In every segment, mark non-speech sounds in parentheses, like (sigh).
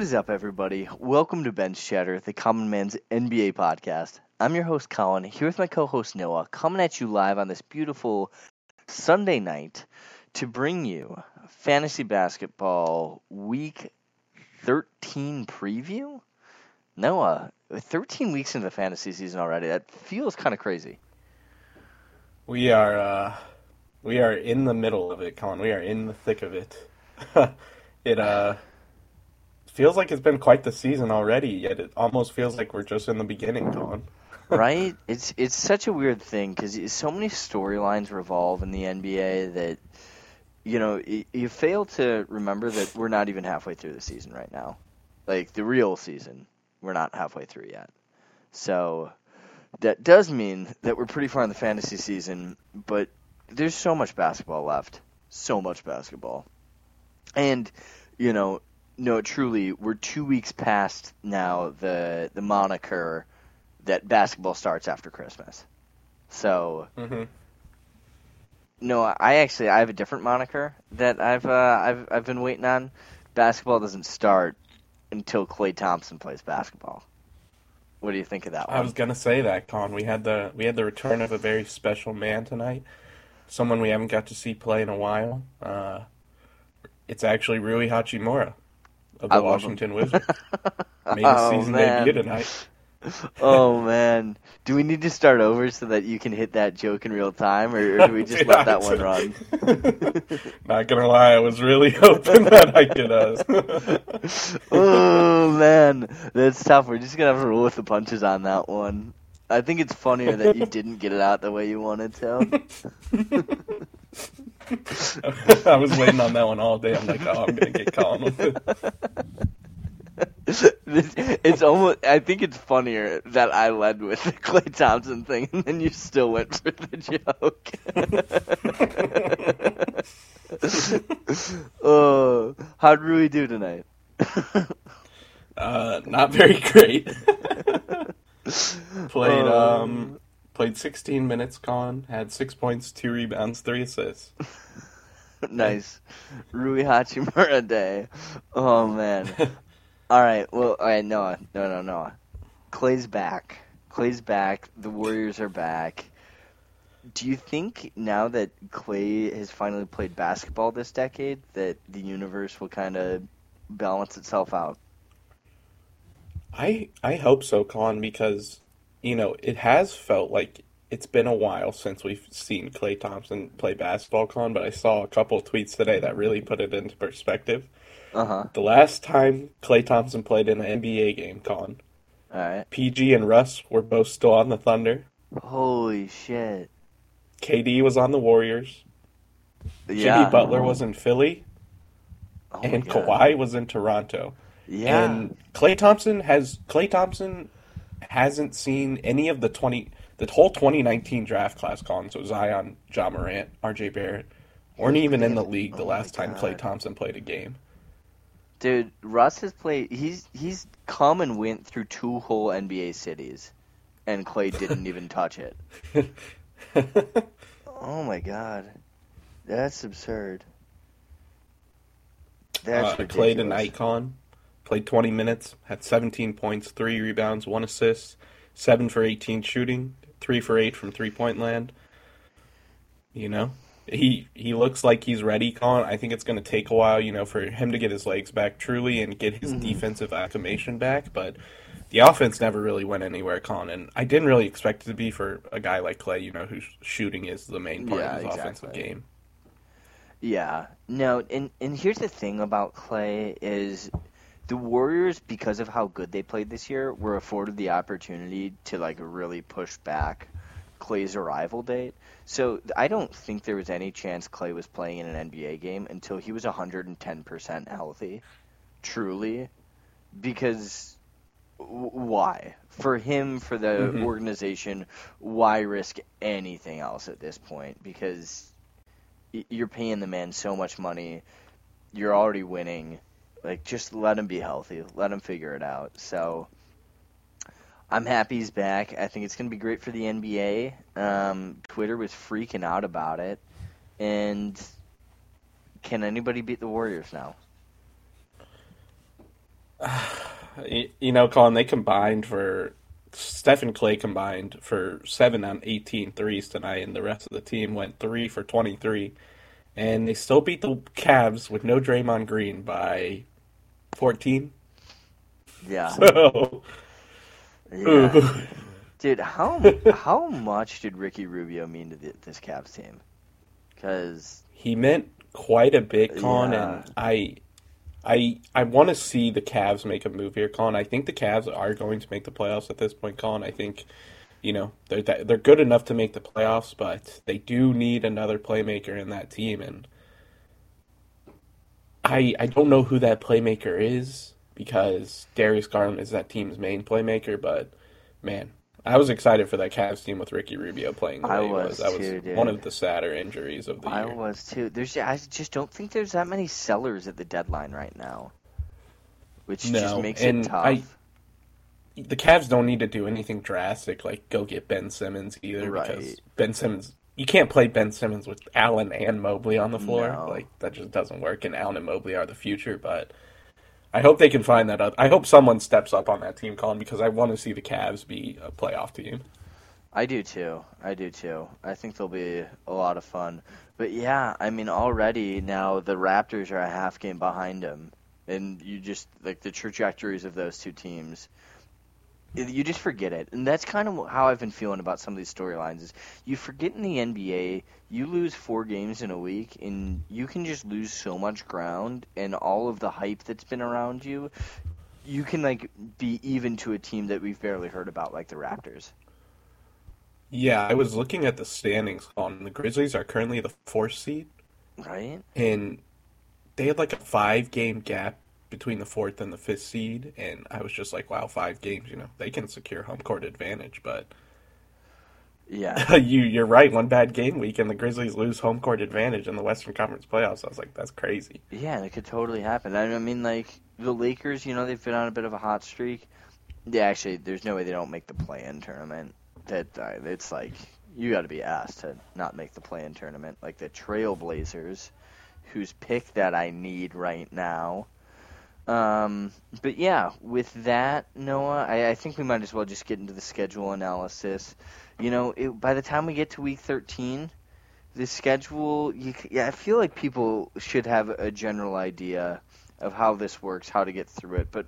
What is up, everybody? Welcome to Bench Chatter, the Common Man's NBA podcast. I'm your host, Colin, here with my co host, Noah, coming at you live on this beautiful Sunday night to bring you fantasy basketball week 13 preview. Noah, 13 weeks into the fantasy season already. That feels kind of crazy. We are uh, we are in the middle of it, Colin. We are in the thick of it. (laughs) it uh feels like it's been quite the season already, yet it almost feels like we're just in the beginning, Colin. (laughs) right? It's it's such a weird thing because so many storylines revolve in the NBA that you know you, you fail to remember that we're not even halfway through the season right now, like the real season. We're not halfway through yet, so that does mean that we're pretty far in the fantasy season. But there's so much basketball left, so much basketball, and you know no, truly, we're two weeks past now the the moniker that basketball starts after Christmas. So, mm-hmm. no, I actually I have a different moniker that I've uh, I've I've been waiting on. Basketball doesn't start until Klay Thompson plays basketball. What do you think of that one? I was gonna say that, Con. We had the we had the return of a very special man tonight. Someone we haven't got to see play in a while. Uh, it's actually Rui Hachimura of the Washington (laughs) Wizards. Made a oh, season man. debut tonight. oh (laughs) man, do we need to start over so that you can hit that joke in real time, or, or do we (laughs) just let that one run? Not gonna lie, I was really hoping that I could. Uh... oh man, that's tough. We're just gonna have to roll with the punches on that one. I think it's funnier that you didn't get it out the way you wanted to. I was waiting on that one all day. I'm like, oh, I'm gonna get Colin with it. it's almost. I think it's funnier that I led with the Klay Thompson thing, and then you still went for the joke. (laughs) oh, how'd Rui do tonight? uh, not very great. (laughs) Played um, um Played 16 minutes, Con. Had six points, two rebounds, three assists. (laughs) nice. Rui Hachimura day. Oh, man. (laughs) all right. Well, all right, Noah. No, no, no. Klay's back. Klay's back. The Warriors are back. Do you think now that Klay has finally played basketball this decade that the universe will kind of balance itself out? I I hope so, Con, because you know, it has felt like it's been a while since we've seen Klay Thompson play basketball, Con, but I saw a couple tweets today that really put it into perspective. Uh-huh. The last time Klay Thompson played in an NBA game, Con, All right. PG and Russ were both still on the Thunder. Holy shit. KD was on the Warriors. Yeah. Jimmy Butler was in Philly. Oh and Kawhi was in Toronto. Yeah. And Klay Thompson has Klay Thompson hasn't seen any of the 20 the whole 2019 draft class Colin, so Zion, Ja Morant, RJ Barrett weren't even in the league the oh last time Klay Thompson played a game. Dude, Russ has played he's he's come and went through two whole NBA cities and Klay didn't even touch it. (laughs) oh my god. That's absurd. That's uh, played an icon Played 20 minutes, had 17 points, 3 rebounds, 1 assist, 7 for 18 shooting, 3 for 8 from three point land. You know, he he looks like he's ready, Colin. I think it's going to take a while, you know, for him to get his legs back truly and get his mm-hmm. defensive acclimation back, but the offense never really went anywhere, Colin. And I didn't really expect it to be for a guy like Klay, you know, whose shooting is the main part yeah, of his exactly. offensive game. Yeah. No, and and here's the thing about Klay is the Warriors, because of how good they played this year, were afforded the opportunity to like really push back Klay's arrival date. So I don't think there was any chance Klay was playing in an NBA game until he was 110% healthy, truly, because why? For him, for the mm-hmm. organization, why risk anything else at this point? Because you're paying the man so much money, you're already winning like, just let him be healthy. Let him figure it out. So, I'm happy he's back. I think it's going to be great for the NBA. Um, Twitter was freaking out about it. And can anybody beat the Warriors now? (sighs) you know, Colin, they combined for Steph and Klay combined for seven on 18 threes tonight, and the rest of the team went three for 23. And they still beat the Cavs with no Draymond Green by 14. Yeah. So, yeah. Dude, how (laughs) how much did Ricky Rubio mean to the, this Cavs team? Because he meant quite a bit, Con, Yeah. and I, I, I want to see the Cavs make a move here, Con. I think the Cavs are going to make the playoffs at this point, Con. I think, you know, they're they're good enough to make the playoffs, but they do need another playmaker in that team, and I I don't know who that playmaker is because Darius Garland is that team's main playmaker, but man. I was excited for that Cavs team with Ricky Rubio playing I was. was That was too, dude. one of the sadder injuries of the I year. I was too. There's I just don't think there's that many sellers at the deadline right now, which just makes it tough. I- the Cavs don't need to do anything drastic like go get Ben Simmons either because Ben Simmons you can't play Ben Simmons with Allen and Mobley on the floor. No. Like that just doesn't work and Allen and Mobley are the future, but I hope they can find that out. I hope someone steps up on that team, Colin, because I want to see the Cavs be a playoff team. I do too. I do too. I think they'll be a lot of fun. But yeah, I mean, already now the Raptors are a half game behind them, and you just like the trajectories of those two teams. You just forget it, and that's kind of how I've been feeling about some of these storylines. Is you forget in the NBA, you lose four games in a week, and you can just lose so much ground, and all of the hype that's been around you, you can like be even to a team that we've barely heard about, like the Raptors. Yeah, I was looking at the standings, On The Grizzlies are currently the fourth seed, Right? and they had like a five game gap between the fourth and the fifth seed, and I was just like, wow, five games, you know, they can secure home court advantage, but Yeah. (laughs) you you're right, one bad game week and the Grizzlies lose home court advantage in the Western Conference playoffs. I was like, that's crazy. Yeah, it could totally happen. I I mean, like the Lakers, you know, they've been on a bit of a hot streak. Yeah, actually, there's no way they don't make the play-in tournament. That uh, it's like you got to be asked to not make the play-in tournament. Like the Trailblazers, whose pick that I need right now. Um, but yeah, with that, Noah, I, I think we might as well just get into the schedule analysis. You know, it, by the time we get to week 13, the schedule, you, yeah, I feel like people should have a general idea of how this works, how to get through it. But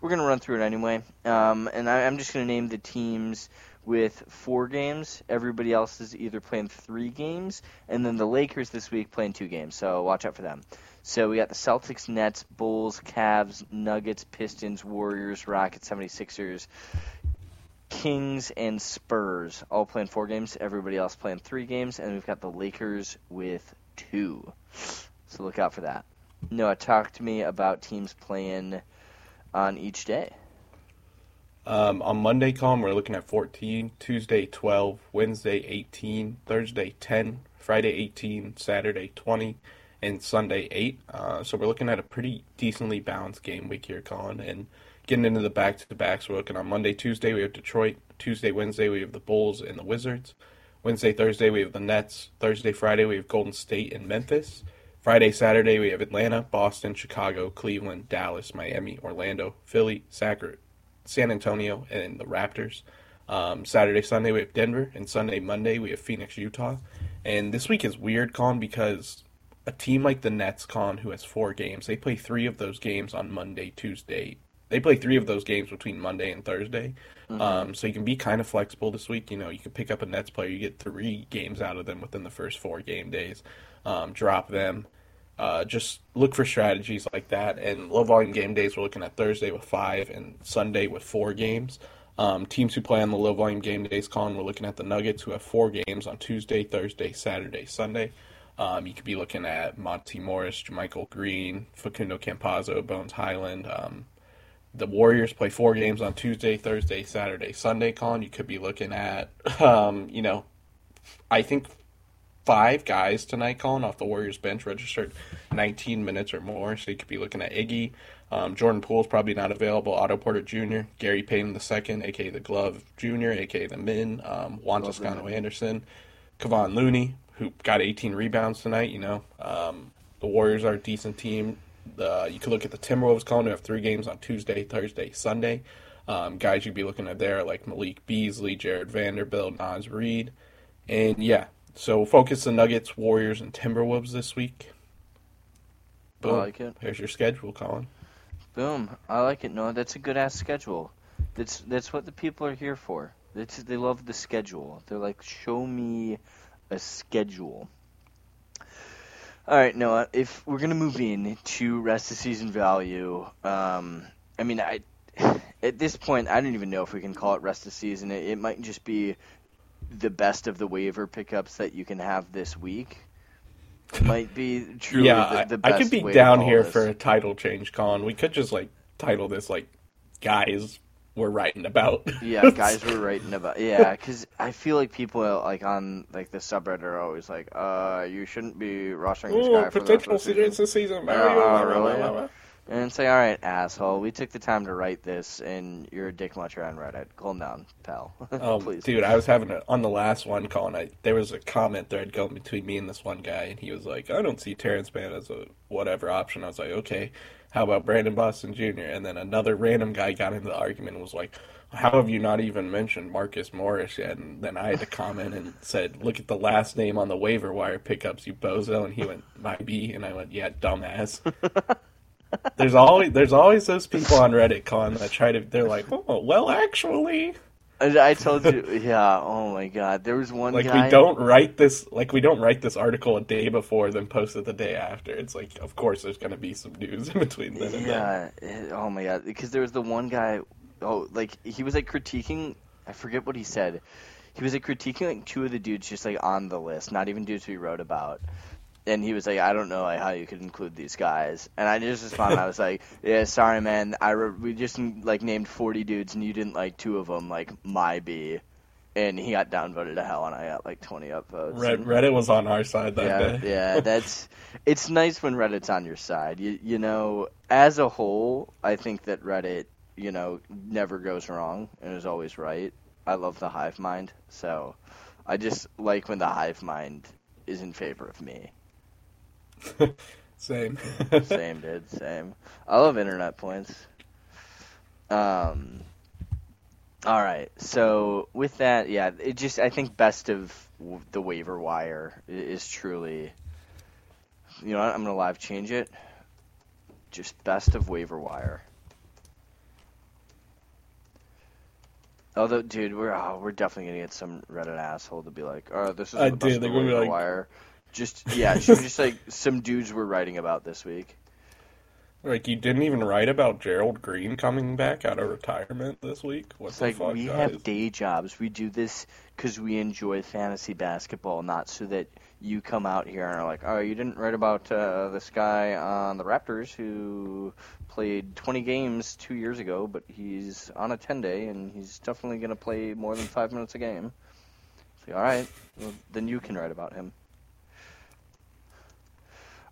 we're going to run through it anyway. Um, and I, I'm just going to name the teams with four games. Everybody else is either playing three games, and then the Lakers this week playing two games. So watch out for them. So we got the Celtics, Nets, Bulls, Cavs, Nuggets, Pistons, Warriors, Rockets, 76ers, Kings, and Spurs all playing four games. Everybody else playing three games, and we've got the Lakers with two. So look out for that. Noah, talk to me about teams playing on each day. Um, on Monday, Colin, we're looking at 14, Tuesday 12, Wednesday 18, Thursday 10, Friday 18, Saturday 20, and Sunday 8. Uh, so we're looking at a pretty decently balanced game week here, Colin. And getting into the back to backs, we're looking on Monday, Tuesday, we have Detroit. Tuesday, Wednesday, we have the Bulls and the Wizards. Wednesday, Thursday, we have the Nets. Thursday, Friday, we have Golden State and Memphis. Friday, Saturday, we have Atlanta, Boston, Chicago, Cleveland, Dallas, Miami, Orlando, Philly, Sacramento. San Antonio and the Raptors. Um, Saturday, Sunday we have Denver, and Sunday, Monday we have Phoenix, Utah. And this week is weird, Con, because a team like the Nets, Con, who has four games, they play three of those games on Monday, Tuesday. They play three of those games between Monday and Thursday. Um, so you can be kind of flexible this week. You know, you can pick up a Nets player, you get three games out of them within the first four game days, um, drop them. Uh, just look for strategies like that. And low volume game days, we're looking at Thursday with five and Sunday with four games. Um, teams who play on the low volume game days, Colin, we're looking at the Nuggets who have four games on Tuesday, Thursday, Saturday, Sunday. Um, you could be looking at Monty Morris, Michael Green, Facundo Campazzo, Bones Hyland. Um, the Warriors play four games on Tuesday, Thursday, Saturday, Sunday, Colin. You could be looking at, um, you know, I think five guys tonight, Colin, off the Warriors bench registered 19 minutes or more. So you could be looking at Iggy. Um, Jordan Poole's probably not available. Otto Porter Jr., Gary Payton II, aka the Glove Jr., aka the Min, um, Juan Toscano Anderson, Kevon Looney, who got 18 rebounds tonight. You know, um, the Warriors are a decent team. Uh, you could look at the Timberwolves calendar. Have three games on Tuesday, Thursday, Sunday. Um, guys you'd be looking at there like Malik Beasley, Jarred Vanderbilt, Naz Reid. and yeah. So focus the Nuggets, Warriors, and Timberwolves this week. Boom. I like it. Here's your schedule, Colin. Boom. I like it. No, that's a good ass schedule. That's that's what the people are here for. That's, they love the schedule. They're like, show me a schedule. All right, Noah. If we're gonna move in to rest of season value, um, I mean, I (sighs) at this point I don't even know if we can call it rest of season. It, it might just be the best of the waiver pickups that you can have this week. Might be truly yeah, the, the I, best I could be down here this. for a title change, Colin. We could just like title this like guys we're writing about. (laughs) Yeah, guys were writing about yeah, because I feel like people like on like the subreddit are always like, uh, you shouldn't be rushing this Ooh, guy for potential of the season. series this season. Oh, really? And say, all right, asshole, we took the time to write this, and you're a dick muncher on Reddit. Calm down, pal. (laughs) Oh, Please. dude, I was having a, on the last one, Colin. I, there was a comment thread going between me and this one guy, and he was like, "I don't see Terance Mann as a whatever option." I was like, "Okay, how about Brandon Boston Jr.?" And then another random guy got into the argument and was like, "How have you not even mentioned Marcus Morris yet?" And then I had to comment and said, "Look at the last name on the waiver wire pickups, you bozo." And he went, "My B," and I went, "Yeah, dumbass." (laughs) there's always there's always those people on Reddit, Colin, that try to. They're like, "Oh, well, actually." I, I told you, yeah. Oh my God, there was one like guy. we don't write this like we don't write this article a day before then post it the day after it's like of course there's going to be some news in between then and then Yeah. it- oh my God, because there was the one guy. Oh, like he was like critiquing. I forget what he said. He was like critiquing like two of the dudes just like on the list, not even dudes we wrote about. And he was like, I don't know like, how you could include these guys. And I just responded, I was like, (laughs) Yeah, sorry, man. I re- we just like named forty dudes, and you didn't like two of them, like my B. And he got downvoted to hell, and I got like twenty upvotes. Red, And- reddit was on our side that yeah, day yeah, (laughs) that's it's nice when Reddit's on your side. You you know, as a whole, I think that Reddit, you know, never goes wrong and is always right. I love the hive mind, so I just like when the hive mind is in favor of me. (laughs) same Same, dude, same. I love internet points. Um. All right, so with that, yeah, it just I think best of the waiver wire is truly. You know, what, I'm gonna live change it. Just best of waiver wire. Although, dude, we're oh, we're definitely gonna get some Reddit asshole to be like, "Oh, this is I the best did, of they're gonna be waiver like- wire." Just yeah, should just like some dudes we're writing about this week. like you didn't even write about gerald green coming back out of retirement this week what It's the like fuck we guys? have day jobs. We do this because we enjoy fantasy basketball, not so that you come out here and are like, "Oh, you didn't write about uh, this guy on the Raptors who played 20 games two years ago, but he's on a 10 day and he's definitely going to play more than five minutes a game." It's like, all right, well, then you can write about him.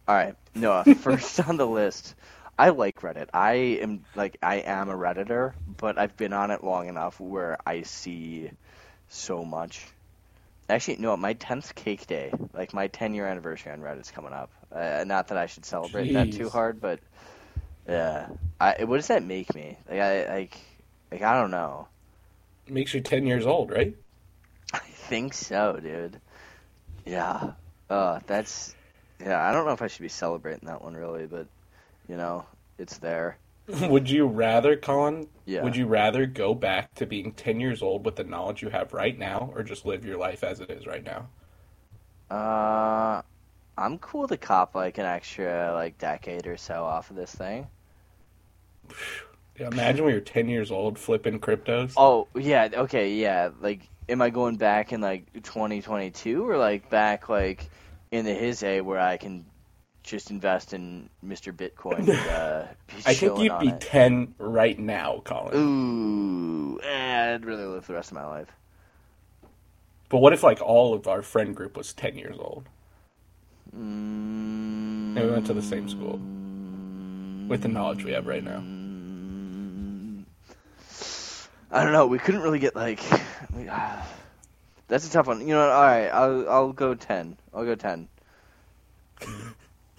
All right, Noah, (laughs) first on the list. I like Reddit. I am like I am a redditor, but I've been on it long enough where I see so much. Actually, no, my tenth cake day, like my ten year anniversary on Reddit's coming up. Uh, not that I should celebrate that too hard, but yeah, I what does that make me? Like I like like I don't know. makes you 10 years old right (laughs) I think so, dude. Yeah. Uh, that's yeah. I don't know if I should be celebrating that one really, but you know, it's there. (laughs) would you rather colin Yeah. would you rather go back to being 10 years old with the knowledge you have right now or just live your life as it is right now Uh, I'm cool to cop like an extra like decade or so off of this thing. (sighs) Yeah, imagine when you're 10 years old flipping cryptos. Oh yeah, okay, yeah. Like, am I going back in like 2022 or like back like in the his A where I can just invest in Mr. Bitcoin? And, (laughs) uh, I think you'd be it? 10 right now, Colin. Ooh, eh, I'd really live the rest of my life. But what if like all of our friend group was 10 years old Mm, and we went to the same school with the knowledge we have right now? I don't know. We couldn't really get like. (sighs) We, ah, (sighs) that's a tough one. You know, what, all right. I'll I'll go ten. I'll go ten. (laughs)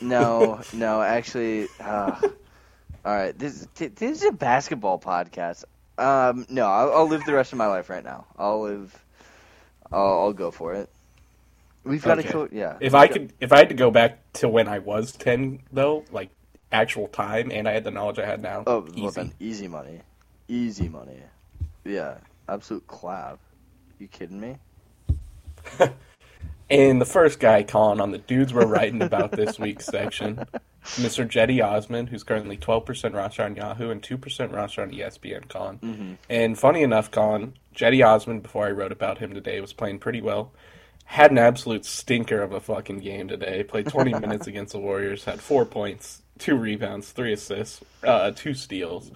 No, no, actually, uh, all right. This this is a basketball podcast. Um, no, I'll, I'll live the rest of my life right now. I'll live. I'll, I'll go for it. We've got Okay. to go. Yeah. If I could, if I had to go back to when I was ten, though, like actual time, and I had the knowledge I had now, Oh, easy. well then, easy money, easy money. Yeah, absolute clap. You kidding me? (laughs) And the first guy, Colin, on the dudes we're writing about this week's section, (laughs) Mr. Cedi Osman, who's currently 12% roster on Yahoo and 2% roster on ESPN, Colin. Mm-hmm. And funny enough, Colin, Cedi Osman, before I wrote about him today, was playing pretty well. Had an absolute stinker of a fucking game today. Played 20 (laughs) minutes against the Warriors, had four points, two rebounds, three assists, uh, two steals.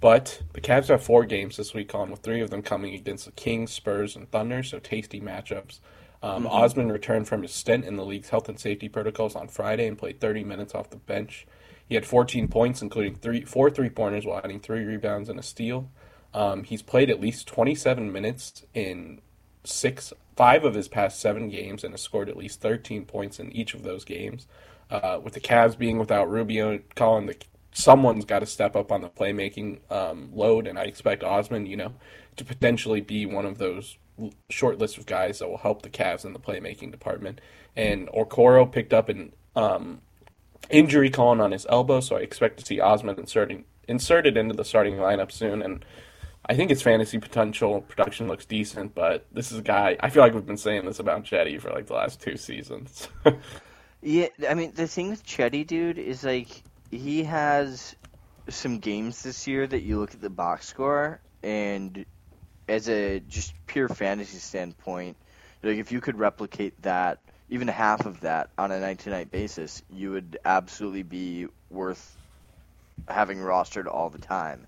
But the Cavs have four games this week, Colin, with three of them coming against the Kings, Spurs, and Thunder, so tasty matchups. Um, Osman returned from his stint in the league's health and safety protocols on Friday and played 30 minutes off the bench. He had 14 points, including three, four three pointers, while adding three rebounds and a steal. Um, he's played at least 27 minutes in six, five of his past seven games, and has scored at least 13 points in each of those games. Uh, with the Cavs being without Rubio, Colin, the, someone's got to step up on the playmaking um, load, and I expect Osman, you know, to potentially be one of those short list of guys that will help the Cavs in the playmaking department. And Okoro picked up an um, injury calling on his elbow, so I expect to see Osman inserting inserted into the starting lineup soon. And I think his fantasy potential production looks decent, but this is a guy. I feel like we've been saying this about Cedi for like the last two seasons. (laughs) Yeah, I mean the thing with Cedi, dude, is like he has some games this year that you look at the box score and as a just pure fantasy standpoint, like if you could replicate that, even half of that on a night to night basis, you would absolutely be worth having rostered all the time.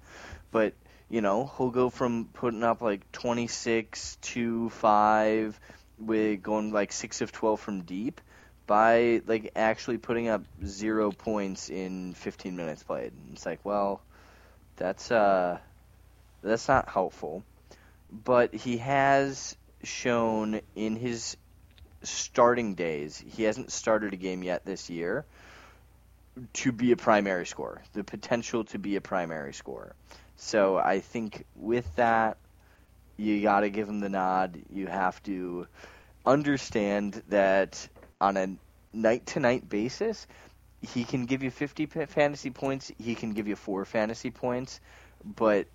But you know, he'll go from putting up like 26 to 5 with going like 6 of 12 from deep by like actually putting up 0 points in 15 minutes played. It's like, well, that's uh that's not helpful. But he has shown in his starting days, he hasn't started a game yet this year to be a primary scorer, the potential to be a primary scorer. So I think with that, you got to give him the nod. You have to understand that on a night to night basis, he can give you 50 fantasy points, he can give you 4 fantasy points, but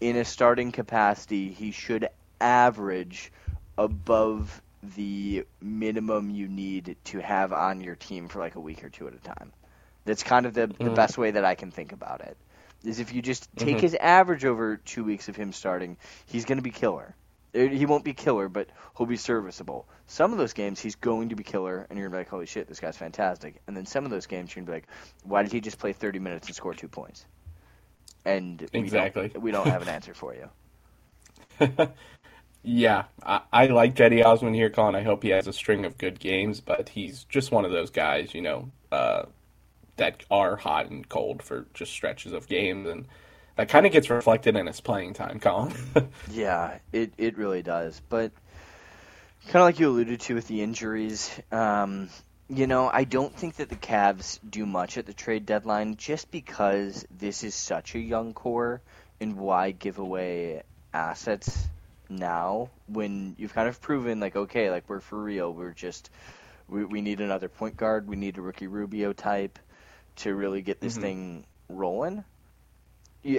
in a starting capacity, he should average above the minimum you need to have on your team for like a week or two at a time. That's kind of the, the Mhm. best way that I can think about it. Is if you just take Mhm. his average over two weeks of him starting, he's going to be killer. Er, He won't be killer, but he'll be serviceable. Some of those games, he's going to be killer, and you're going to be like, holy shit, this guy's fantastic. And then some of those games, you're going to be like, why did he just play 30 minutes and score two points? And we don't- Exactly. we don't have an (laughs) answer for you. (laughs) yeah, I, I like Cedi Osman here, Colin. I hope he has a string of good games, but he's just one of those guys, you know, uh, that are hot and cold for just stretches of games, and that kind of gets reflected in his playing time, Colin. (laughs) Yeah, it it really does. But kind of like you alluded to with the injuries, um, you know, I don't think that the Cavs do much at the trade deadline just because this is such a young core, and why give away assets now when you've kind of proven like okay, like we're for real. We're just we we need another point guard. We need a Ricky Rubio type to really get this Mhm. thing rolling.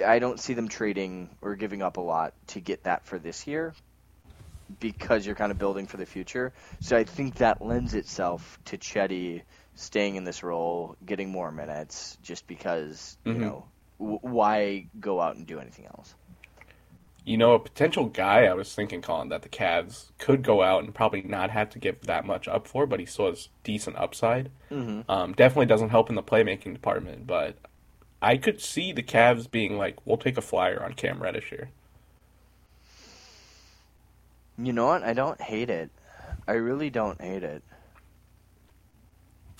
I don't see them trading or giving up a lot to get that for this year because you're kind of building for the future. So I think that lends itself to Cedi staying in this role, getting more minutes, just because Mhm. you know w- why go out and do anything else. You know, a potential guy I was thinking, Colin, that the Cavs could go out and probably not have to give that much up for, but he still has decent upside. Mm-hmm. Um, definitely doesn't help in the playmaking department, but I could see the Cavs being like, "We'll take a flyer on Cam Reddish here." You know what? I don't hate it. I really don't hate it.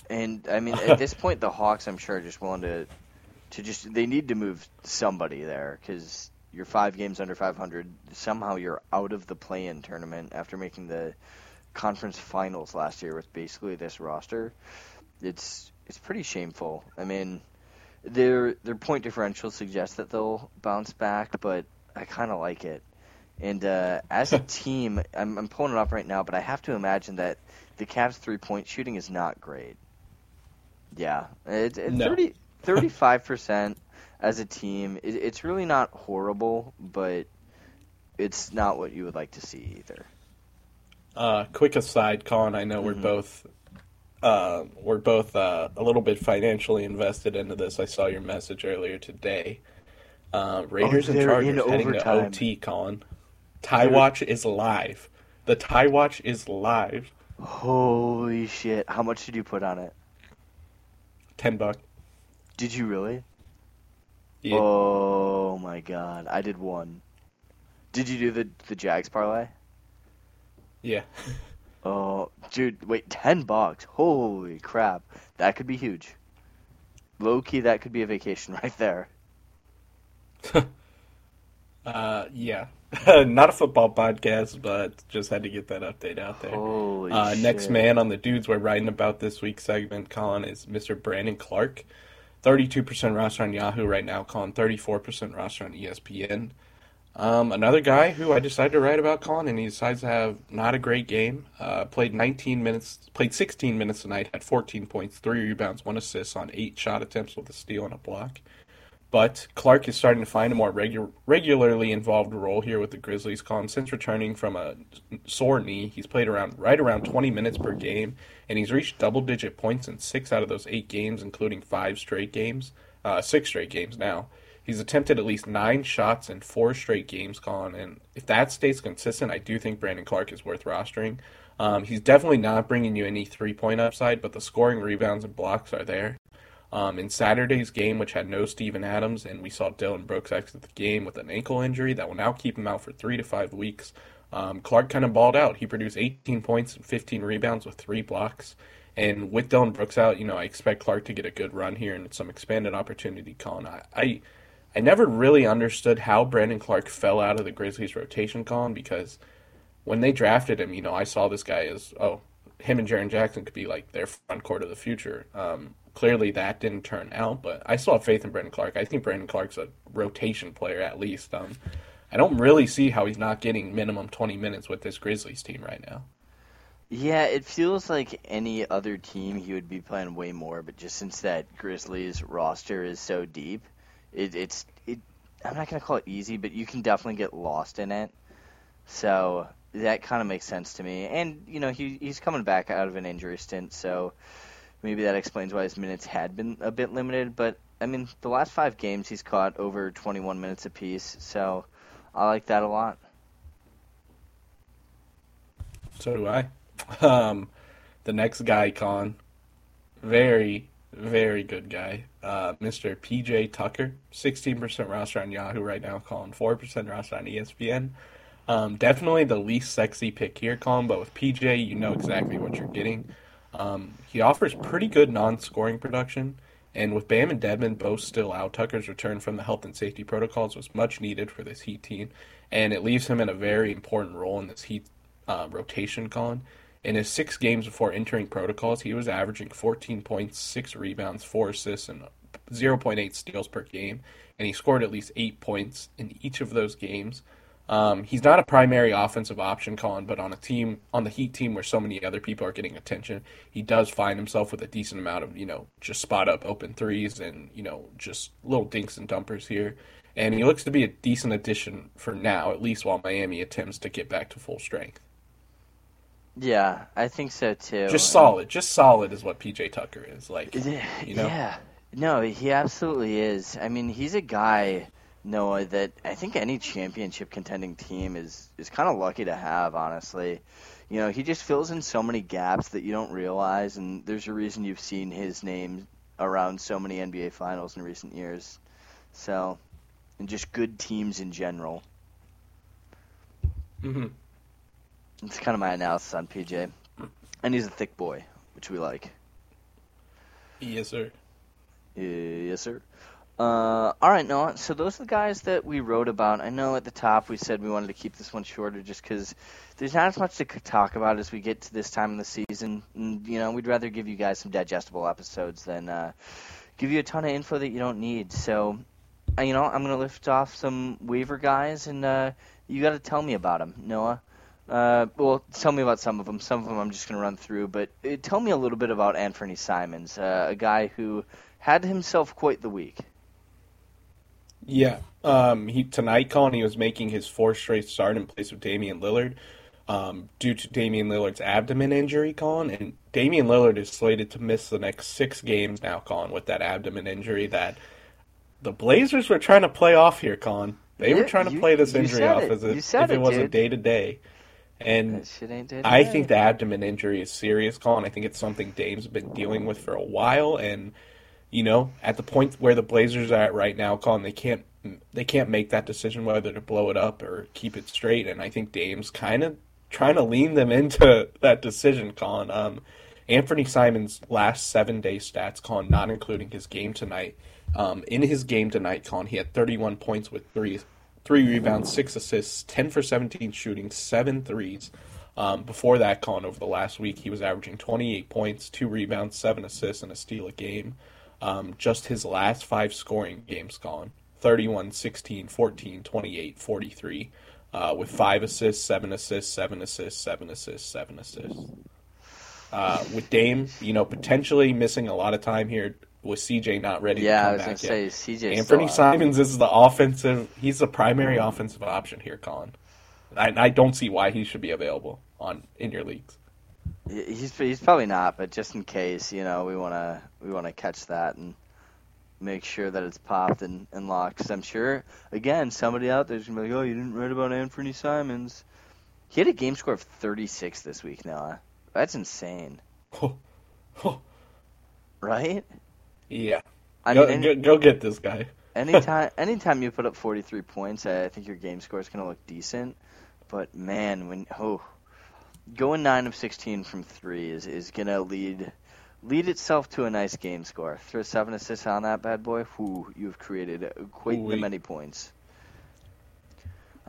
And I mean, at (laughs) this point, the Hawks, I'm sure, are just willing to to just they need to move somebody there because you're five games under 500. Somehow you're out of the play-in tournament after making the conference finals last year with basically this roster. It's it's pretty shameful. I mean, their their point differential suggests that they'll bounce back, but I kind of like it. And uh, as a (laughs) team, I'm, I'm pulling it up right now, but I have to imagine that the Cavs' three point shooting is not great. Yeah, it's, it's No. 30, 35% as a team. It, it's really not horrible, but it's not what you would like to see either. Uh, quick aside, Colin. I know we're Mhm. both uh, we're both uh, a little bit financially invested into this. I saw your message earlier today. Uh, Raiders and Oh, they're Chargers in heading overtime. to OT. Colin, Tie Watch is live. The Tie Watch is live. Holy shit! How much did you put on it? Ten buck. Did you really? Yeah. Oh my god! I did one. Did you do the the Jags parlay? yeah. (laughs) Oh, dude, wait, ten bucks! Holy crap! That could be huge. Low key, that could be a vacation (laughs) right there. (laughs) Uh, yeah. (laughs) Not a football podcast, but just had to get that update out there. Holy Uh, shit! next man on the dudes we're writing about this week's segment, Colin, is Mr. Brandon Clarke. 32% roster on Yahoo right now, Colin. 34% roster on ESPN. Um, another guy who I decided to write about, Colin, and he decides to have not a great game. Uh, played 19 minutes, played 16 minutes tonight, had 14 points, three rebounds, one assist on eight shot attempts with a steal and a block. But Clarke is starting to find a more regu- regularly involved role here with the Grizzlies. Colin, since returning from a sore knee, he's played around right around 20 minutes per game, and he's reached double-digit points in six out of those eight games, including five straight games, uh, six straight games now. He's attempted at least nine shots in four straight games, Colin, and if that stays consistent, I do think Brandon Clarke is worth rostering. Um, he's definitely not bringing you any three-point upside, but the scoring, rebounds, and blocks are there. Um, in Saturday's game, which had no Steven Adams, and we saw Dillon Brooks exit the game with an ankle injury that will now keep him out for three to five weeks. Um, Clarke kind of balled out. He produced 18 points and 15 rebounds with three blocks. And with Dillon Brooks out, you know, I expect Clarke to get a good run here and some expanded opportunity. Colin, I, I, I never really understood how Brandon Clarke fell out of the Grizzlies' rotation, Colin, because when they drafted him, you know, I saw this guy as oh, him and Jaren Jackson could be like their front court of the future. Um, clearly, that didn't turn out, but I still have faith in Brandon Clarke. I think Brandon Clarke's a rotation player at least. Um, I don't really see how he's not getting minimum 20 minutes with this Grizzlies team right now. Yeah, it feels like any other team he would be playing way more, but just since that Grizzlies roster is so deep, it, it's it. I'm not gonna call it easy, but you can definitely get lost in it. So that kind of makes sense to me. And you know, he he's coming back out of an injury stint, so maybe that explains why his minutes had been a bit limited. But I mean, the last five games he's caught over 21 minutes apiece, so I like that a lot. So do I. Um, the next guy, Con, very, very good guy. Uh, Mr. PJ Tucker, 16% roster on Yahoo right now, Colin. 4% roster on ESPN. Um, definitely the least sexy pick here, Colin, but with PJ, you know exactly what you're getting. Um, he offers pretty good non scoring production, and with Bam and Dedmon both still out, Tucker's return from the health and safety protocols was much needed for this Heat team, and it leaves him in a very important role in this Heat uh, rotation, Colin. In his six games before entering protocols, he was averaging 14 points, six rebounds, four assists, and 0.8 steals per game, and he scored at least eight points in each of those games. Um, he's not a primary offensive option, Colin, but on a team, on the Heat team where so many other people are getting attention, he does find himself with a decent amount of, you know, just spot up open threes and, you know, just little dinks and dumpers here. And he looks to be a decent addition for now, at least while Miami attempts to get back to full strength. Yeah, I think so too. Just solid, just solid is what PJ Tucker is. Like, Yeah, you know? yeah. No, he absolutely is. I mean, he's a guy, Noah, that I think any championship contending team is is kind of lucky to have. Honestly, you know, he just fills in so many gaps that you don't realize, and there's a reason you've seen his name around so many NBA Finals in recent years. So, and just good teams in general. hmm It's kind of my analysis on PJ, and he's a thick boy, which we like. yes, sir. Uh, yes, sir. Uh, all right, Noah. So those are the guys that we wrote about. I know at the top we said we wanted to keep this one shorter just because there's not as much to talk about as we get to this time of the season. And, you know, we'd rather give you guys some digestible episodes than uh, give you a ton of info that you don't need. So, uh, you know, I'm going to lift off some waiver guys, and uh, you got to tell me about them, Noah. Uh, well, tell me about some of them. Some of them I'm just going to run through, but uh, tell me a little bit about Anthony Simons, a guy who had himself quite the week. Yeah. Um, he tonight, Colin, he was making his fourth straight start in place of Damian Lillard um, due to Damian Lillard's abdomen injury, Colin. And Damian Lillard is slated to miss the next six games now, Colin, with that abdomen injury that the Blazers were trying to play off here, Colin. They Yeah, were trying to you- play this injury off it. as You if, it it, was a day to day. And That shit ain't dead. I think the abdomen injury is serious, Colin. I think it's something Dame's been dealing with for a while, and you know, at the point where the Blazers are at right now, Colin, they can't they can't make that decision whether to blow it up or keep it straight. And I think Dame's kind of trying to lean them (laughs) into that decision, Colin. Um, Anthony Simon's last seven day stats, Colin, not including his game tonight. Um, in his game tonight, Colin, he had 31 points with three three rebounds, six assists, 10 for 17 shooting, seven threes. Um, before that, Colin, over the last week, he was averaging 28 points, two rebounds, seven assists, and a steal a game. Um, just his last five scoring games, Colin 31, 16, 14, 28, 43, uh, with five assists, seven assists, seven assists, seven assists, seven assists. Uh, with Dame, you know, potentially missing a lot of time here with CJ not ready Yeah, to come I was gonna yet. say CJ. Anthony Simons is the offensive. He's the primary offensive option here, Colin. I, I don't see why he should be available on in your leagues. He's he's probably not, but just in case, you know, we wanna we wanna catch that and make sure that it's popped and, and locked. Cause I'm sure, again, somebody out there's gonna be like, oh, you didn't write about Anthony Simons. He had a game score of 36 this week, Noah. That's insane, right? yeah, I go, mean, any, go, go get this guy. (laughs) anytime anytime you put up 43 points, I I think your game score is gonna look decent. But man, when oh, going nine of 16 from three is is gonna lead lead itself to a nice game score. Throw seven assists on that bad boy. Whoo, you've created quite the many points.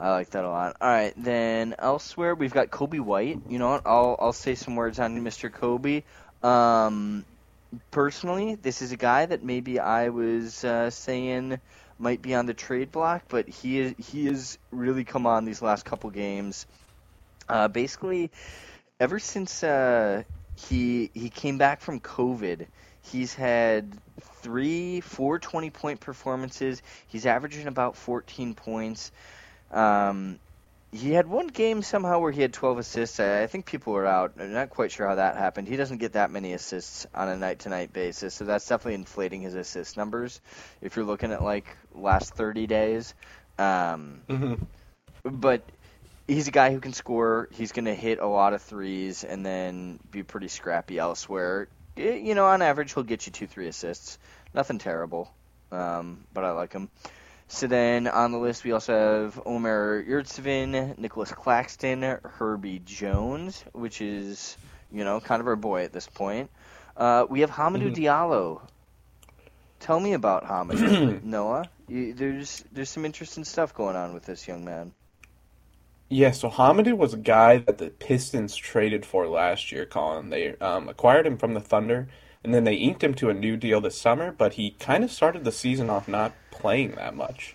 I like that a lot. All right, then elsewhere we've got Coby White. You know what? I'll I'll say some words on Mr. Coby. Um, personally, this is a guy that maybe I was uh, saying might be on the trade block, but he is he has really come on these last couple games. Uh, basically, ever since uh, he he came back from COVID, he's had three, four 20 point performances. He's averaging about 14 points. Um, he had one game somehow where he had 12 assists. I think people were out. I'm not quite sure how that happened. He doesn't get that many assists on a night to night basis, so that's definitely inflating his assist numbers if you're looking at like last 30 days. Um, hmm but he's a guy who can score. He's going to hit a lot of threes and then be pretty scrappy elsewhere. Eh, You know, on average, he'll get you two, three assists. Nothing terrible, um, but I like him. So then on the list, we also have Omer Yurtseven, Nicolas Claxton, Herbie Jones, which is, you know, kind of our boy at this point. Uh, we have Hamidou Mhm. Diallo. Tell me about Hamidou, (clears throat) Noah. You, there's there's some interesting stuff going on with this young man. Yeah, so Hamidou was a guy that the Pistons traded for last year, Colin. They um, acquired him from the Thunder, and then they inked him to a new deal this summer, but he kind of started the season off not playing that much,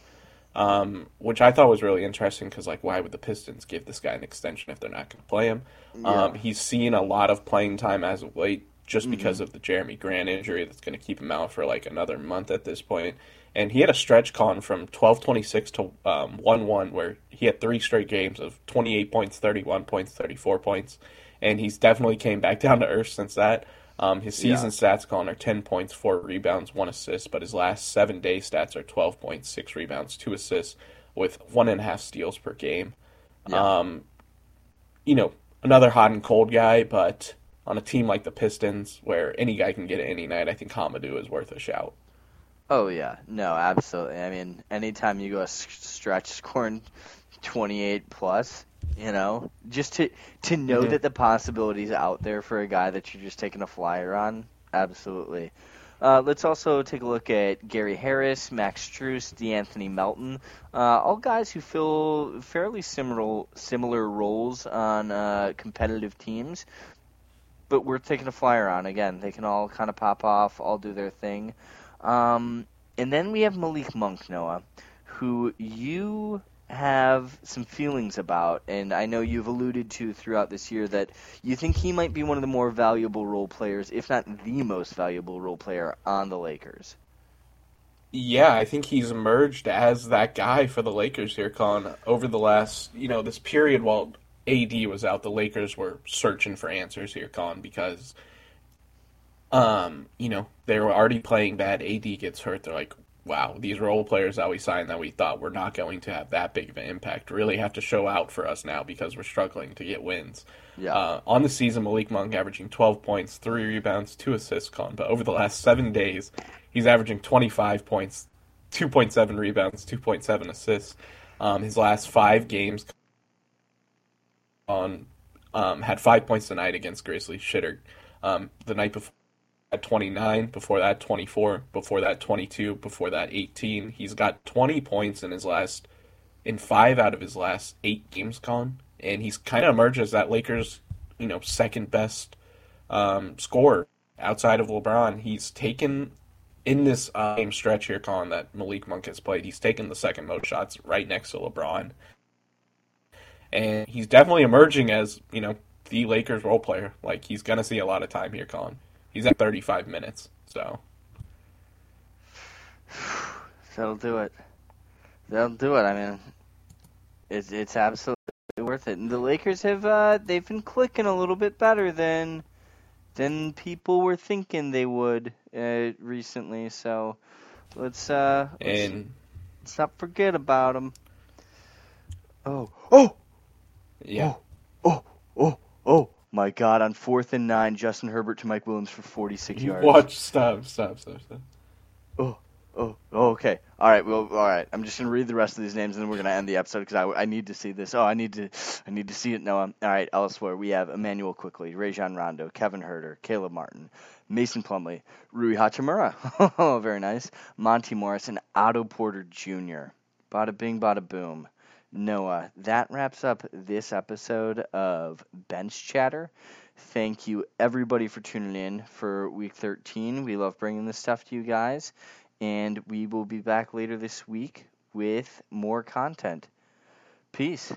um, which I thought was really interesting because, like, why would the Pistons give this guy an extension if they're not going to play him? Um, he's seen a lot of playing time as of late just because of the Jerami Grant injury that's going to keep him out for like another month at this point. And he had a stretch con from 12-26 to um, 1-1 where he had three straight games of 28 points, 31 points, 34 points. And he's definitely came back (laughs) down to earth since that. Um, his season stats, con are 10 points, 4 rebounds, 1 assist, but his last seven day stats are 12 points, 6 rebounds, 2 assists, with one and a half steals per game. Yeah. Um, you know, another hot and cold guy, but on a team like the Pistons, where any guy can get it any night, I think Hamidou is worth a shout. Oh yeah, no, absolutely. I mean, anytime you go a stretch scoring 28 plus, you know, just to to know Mhm. that the possibilities out there for a guy that you're just taking a flyer on, absolutely. Uh, let's also take a look at Gary Harris, Max Strus, DeAnthony Melton, uh, all guys who fill fairly similar similar roles on uh, competitive teams. But we're taking a flyer on again. They can all kind of pop off, all do their thing. Um, and then we have Malik Monk, Noah, who you have some feelings about, and I know you've alluded to throughout this year that you think he might be one of the more valuable role players, if not the most valuable role player on the Lakers. Yeah, I think he's emerged as that guy for the Lakers here, Con. Over the last, you know, this period while AD was out, the Lakers were searching for answers here, Con, because, um, you know, they were already playing bad. AD gets hurt. They're like, wow, these role players that we signed that we thought were not going to have that big of an impact really have to show out for us now because we're struggling to get wins. Yeah. Uh, on the season, Malik Monk averaging 12 points, three rebounds, two assists, con. But over the last seven days, he's averaging 25 points, 2.7 rebounds, 2.7 assists. Um, his last five games on um, had five points tonight against Grizzly Shitter. Um, the night before at 29, before that 24, before that 22, before that 18. He's got 20 points in his last in 5 out of his last 8 games con and he's kind of emerged as that Lakers, you know, second best um, scorer outside of LeBron. He's taken in this uh, game stretch here, Colin, that Malik Monk has played. He's taken the second most shots right next to LeBron, and he's definitely emerging as you know the Lakers role player. Like he's gonna see a lot of time here, Colin. He's at 35 minutes, so (sighs) that'll do it. That'll do it. I mean, it's it's absolutely worth it. And the Lakers have uh, they've been clicking a little bit better than than people were thinking they would uh, recently. So let's uh let's, and let's not forget about them. Oh oh yeah. Oh oh oh oh my God! On fourth and nine, Justin Herbert to Mike Williams for forty six yards. Watch stop stop stop stop. Oh Oh, oh, okay. All right. Well, all right. I'm just gonna read the rest of these names, and then we're gonna end the episode because I, I need to see this. Oh, I need to, I need to see it. No, all right. Elsewhere, we have Immanuel Quickley, Rajon Rondo, Kevin Huerter, Caleb Martin, Mason Plumlee, Rui Hachimura. (laughs) Oh, very nice. Monte Morris and Otto Porter Jr. Bada bing, bada boom. Noah, that wraps up this episode of Bench Chatter. Thank you everybody for tuning in for week 13. We love bringing this stuff to you guys and we will be back later this week with more content. Peace.